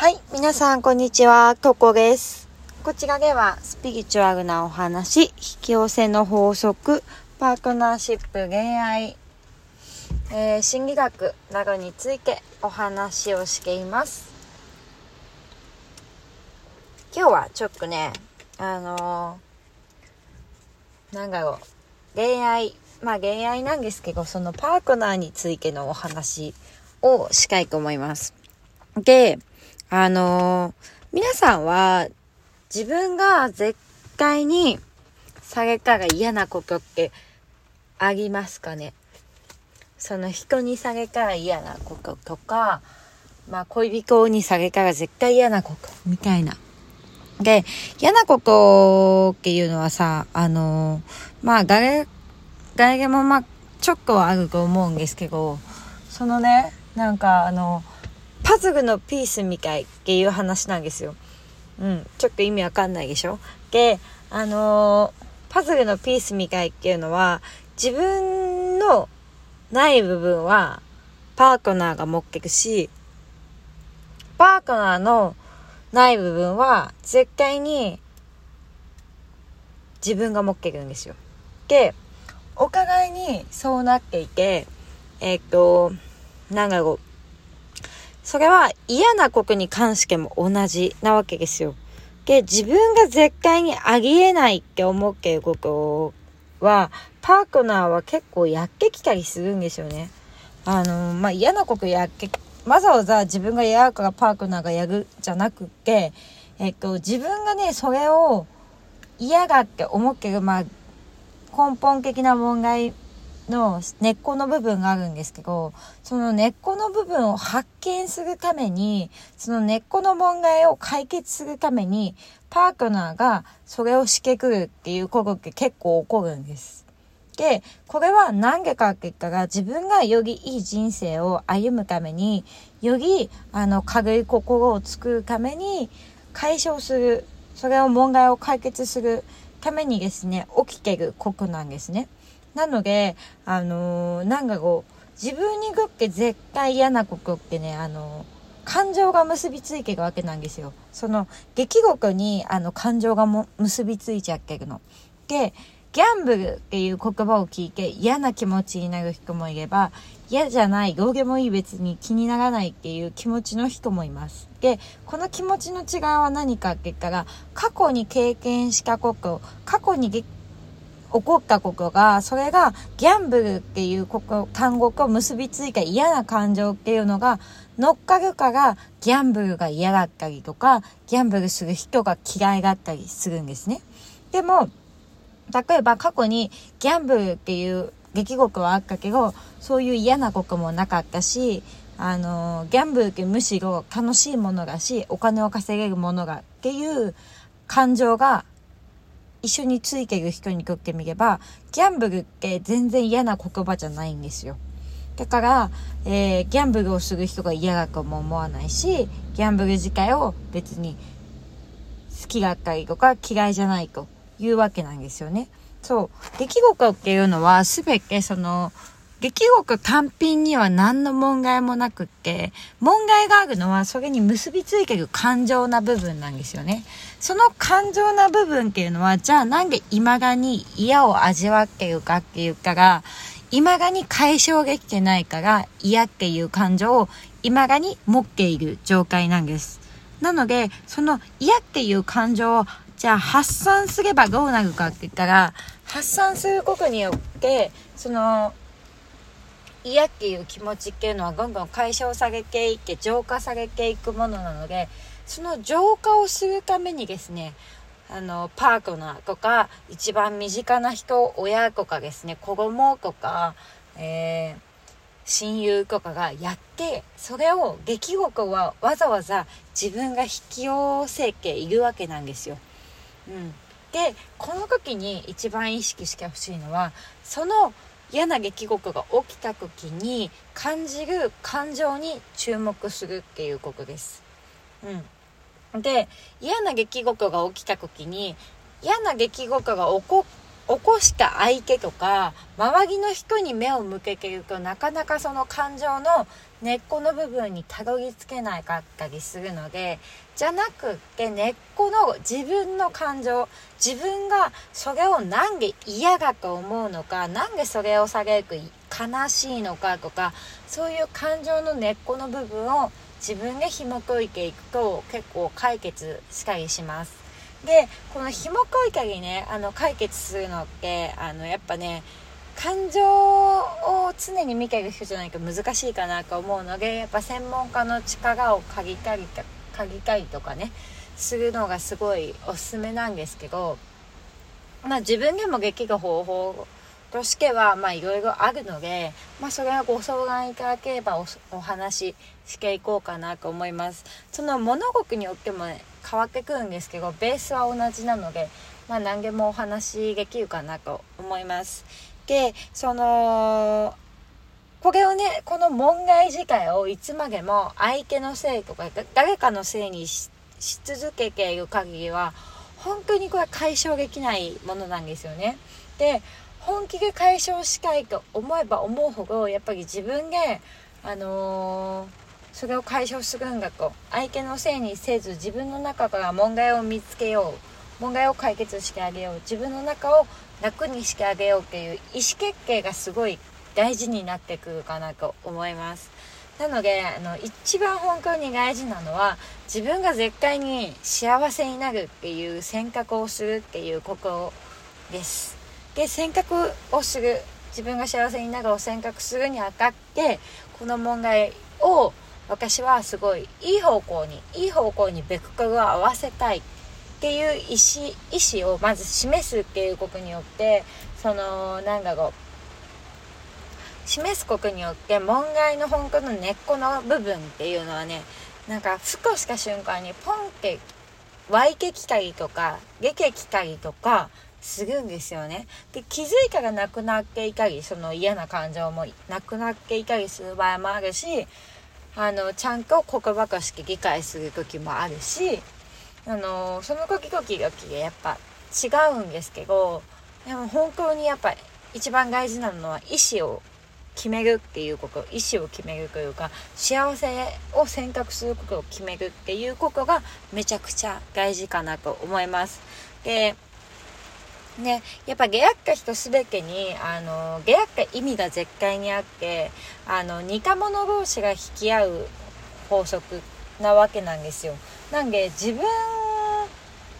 はい、皆さんこんにちは、ココです。こちらではスピリチュアルなお話、引き寄せの法則、パートナーシップ、恋愛、えー心理学などについてお話をしています。今日はちょっとね、あのーなんだろう、恋愛、まあ恋愛なんですけど、そのパートナーについてのお話をしたいと思います。で、あのー皆さんは自分が絶対にされたら嫌なことってありますかね？その人にされたら嫌なこととか、まあ恋人にされたら絶対嫌なことみたいな。で、嫌なことっていうのはさ、あのーまあ誰、誰でもまあちょっとはあると思うんですけど、そのね、なんかあの、パズルのピースみたいっていう話なんですよ。うん、ちょっと意味わかんないでしょ？で、あのーパズルのピースみたいっていうのは、自分のない部分はパートナーが持ってくし、パートナーのない部分は絶対に自分が持ってるんですよ。で、お互いにそうなっていて、えっ、と、なんだろう。それは嫌なことに関しても同じなわけですよ。で、自分が絶対にありえないって思っていることは、パートナーは結構やってきたりするんですよね。あの、まあ、嫌なことやって、わざわざ自分がやるからパートナーがやるじゃなくて、えっと、自分がね、それを嫌だって思ってる、まあ、根本的な問題の根っこの部分があるんですけど、その根っこの部分を発見するために、その根っこの問題を解決するために、パートナーがそれをしてくるっていうことって結構起こるんです。で、これは何でかって言ったら、自分がよりいい人生を歩むために、より、あの、軽い心を作るために、解消する、それを問題を解決するためにですね、起きてることなんですね。なので、あのーなんかこう、自分にとって絶対嫌なことってね、あのー感情が結びついてるわけなんですよ。その、出来事に、あの、感情がも結びついちゃってるの。で、ギャンブルっていう言葉を聞いて嫌な気持ちになる人もいれば、嫌じゃない、どうでもいい別に気にならないっていう気持ちの人もいます。で、この気持ちの違いは何かって言ったら、過去に経験したこと、過去に起こったことが、それがギャンブルっていうこと単語と結びついた嫌な感情っていうのが乗っかるから、ギャンブルが嫌だったりとか、ギャンブルする人が嫌いだったりするんですね。でも、例えば過去にギャンブルっていう出来事はあったけど、そういう嫌なこともなかったし、あの、ギャンブルってむしろ楽しいものだし、お金を稼げるものがっていう感情が一緒についている人にとってみれば、ギャンブルって全然嫌な言葉じゃないんですよ。だから、えーギャンブルをする人が嫌だとも思わないし、ギャンブル自体を別に好きだったりとか嫌いじゃないというわけなんですよね。そう。出来事っていうのは全てその、出来事単品には何の問題もなくって、問題があるのはそれに結びついてる感情な部分なんですよね。その感情な部分っていうのは、じゃあなんで未だに嫌を味わっているかって言ったら、未だに解消できてないから嫌っていう感情を未だに持っている状態なんです。なので、その嫌っていう感情を、じゃあ発散すればどうなるかって言ったら、発散することによって、その、嫌っていう気持ちっていうのはどんどん解消されていって浄化されていくものなのでその浄化をするためにですねあのパートナーとか一番身近な人親とかですね子供とか、えー親友とかがやってそれを出来事はわざわざ自分が引き寄せているわけなんですよ。うん、でこの時に一番意識してほしいのはその嫌な出来事が起きた時に感じる感情に注目するっていうことです。うん、で嫌な出来事が起きた時に嫌な出来事が起こ起こした相手とか周りの人に目を向けてるとなかなかその感情の根っこの部分にたどり着けなかったりするのでじゃなくって根っこの自分の感情自分がそれを何で嫌だと思うのか何でそれを下げる悲しいのかとかそういう感情の根っこの部分を自分で紐解いていくと結構解決したりします。でこの紐解いたりねあの解決するのってあのやっぱね感情を常に見てる人じゃないと難しいかなと思うのでやっぱ専門家の力を借りたりと借りたりとかねするのがすごいおすすめなんですけどまあ自分でもできる方法としてはまあいろいろあるので、まあ、それはご相談いただければおお話ししていこうかなと思います。その物事によっても、ね、変わってくるんですけどベースは同じなので、まあ、何でもお話できるかなと思います。でそのこれをねこの問題自体をいつまでも相手のせいとか誰かのせいにし続けている限りは本当にこれ解消できないものなんですよね。で本気で解消したいと思えば思うほどやっぱり自分であのーそれを解消するんだと。相手のせいにせず自分の中から問題を見つけよう。問題を解決してあげよう。自分の中を楽にしてあげようっていう意思決定がすごい大事になってくるかなと思います。なのであの一番本当に大事なのは自分が絶対に幸せになるっていう選択をするっていうことです。で選択をする自分が幸せになるを選択するにあたってこの問題を私はすごいいい方向にいい方向にベクトルを合わせたいっていう意思意思をまず示すっていうことによってそのなんだろう示すことによって問題の本当の根っこの部分っていうのはねなんかふとした瞬間にポンって湧いてきたりとか出てきたりとかするんですよね。で気づいたらなくなっていたりその嫌な感情もなくなっていたりする場合もあるしあのちゃんと言葉として理解する時もあるしあのその時々々でやっぱ違うんですけどでも本当にやっぱ一番大事なのは意思を決めるっていうこと意思を決めるというか幸せを選択することを決めるっていうことがめちゃくちゃ大事かなと思います。でね、やっぱ出会った人全てに、あの、出会った意味が絶対にあって、あの、似た者同士が引き合う法則なわけなんですよ。なんで、自分、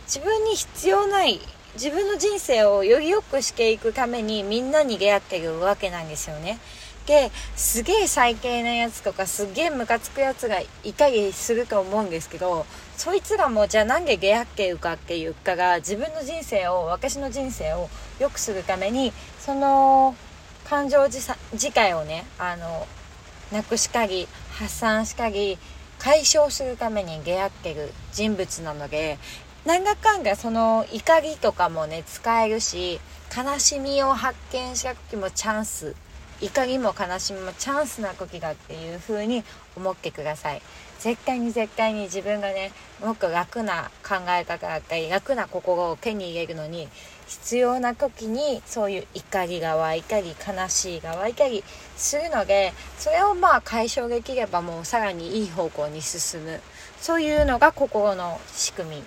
自分に必要ない、自分の人生をより良くしていくためにみんなに出会ってるわけなんですよね。ですげえ最低なやつとかすげえムカつくやつがいたりすると思うんですけどそいつらもじゃあなんで出会ってるかっていうかが自分の人生を私の人生を良くするためにその感情自体をねあのなくしたり発散したり解消するために出会ってる人物なのでなんだかんだその怒りとかもね使えるし悲しみを発見した時もチャンス怒りも悲しみもチャンスな時だっていう風に思ってください。絶対に絶対に自分がねもっと楽な考え方だったり楽な心を手に入れるのに必要な時にそういう怒りが湧いたり悲しいが湧いたりするのでそれをまあ解消できればもうさらにいい方向に進む。そういうのが心の仕組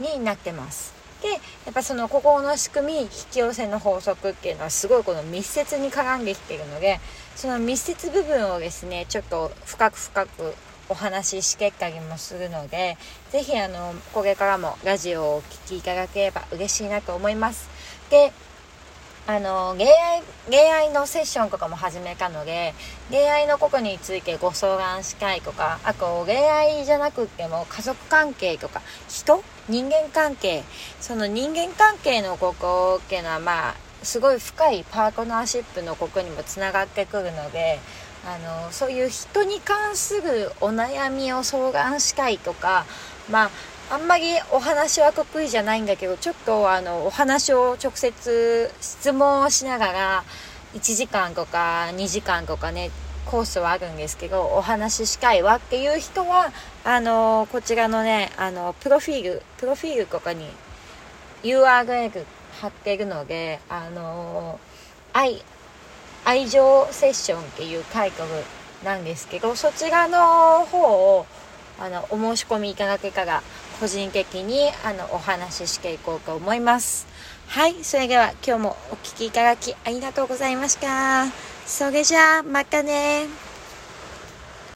みになってます。でやっぱその心の仕組み引き寄せの法則っていうのはすごいこの密接に絡んできているのでその密接部分をですねちょっと深く深くお話ししてったりもするので是非あのこれからもラジオをお聴きいただければ嬉しいなと思います。であの恋愛恋愛のセッションとかも始めたので恋愛のことについてご相談したいとかあと恋愛じゃなくても家族関係とか人？人間関係？その人間関係のここっていうのはまあすごい深いパートナーシップのここにもつながってくるのであのそういう人に関するお悩みを相談したいとかまああんまりお話は得意じゃないんだけどちょっとあのお話を直接質問をしながら1時間とか2時間とかねコースはあるんですけどお話ししたいわっていう人はあのこちらのねあのプロフィールプロフィールとかに URL 貼ってるので、あの、愛、愛情セッションっていうタイトルなんですけど、そちらの方を、あの、お申し込みいただけたら、個人的に、あの、お話ししていこうと思います。はい、それでは今日もお聴きいただきありがとうございました。それじゃあ、またね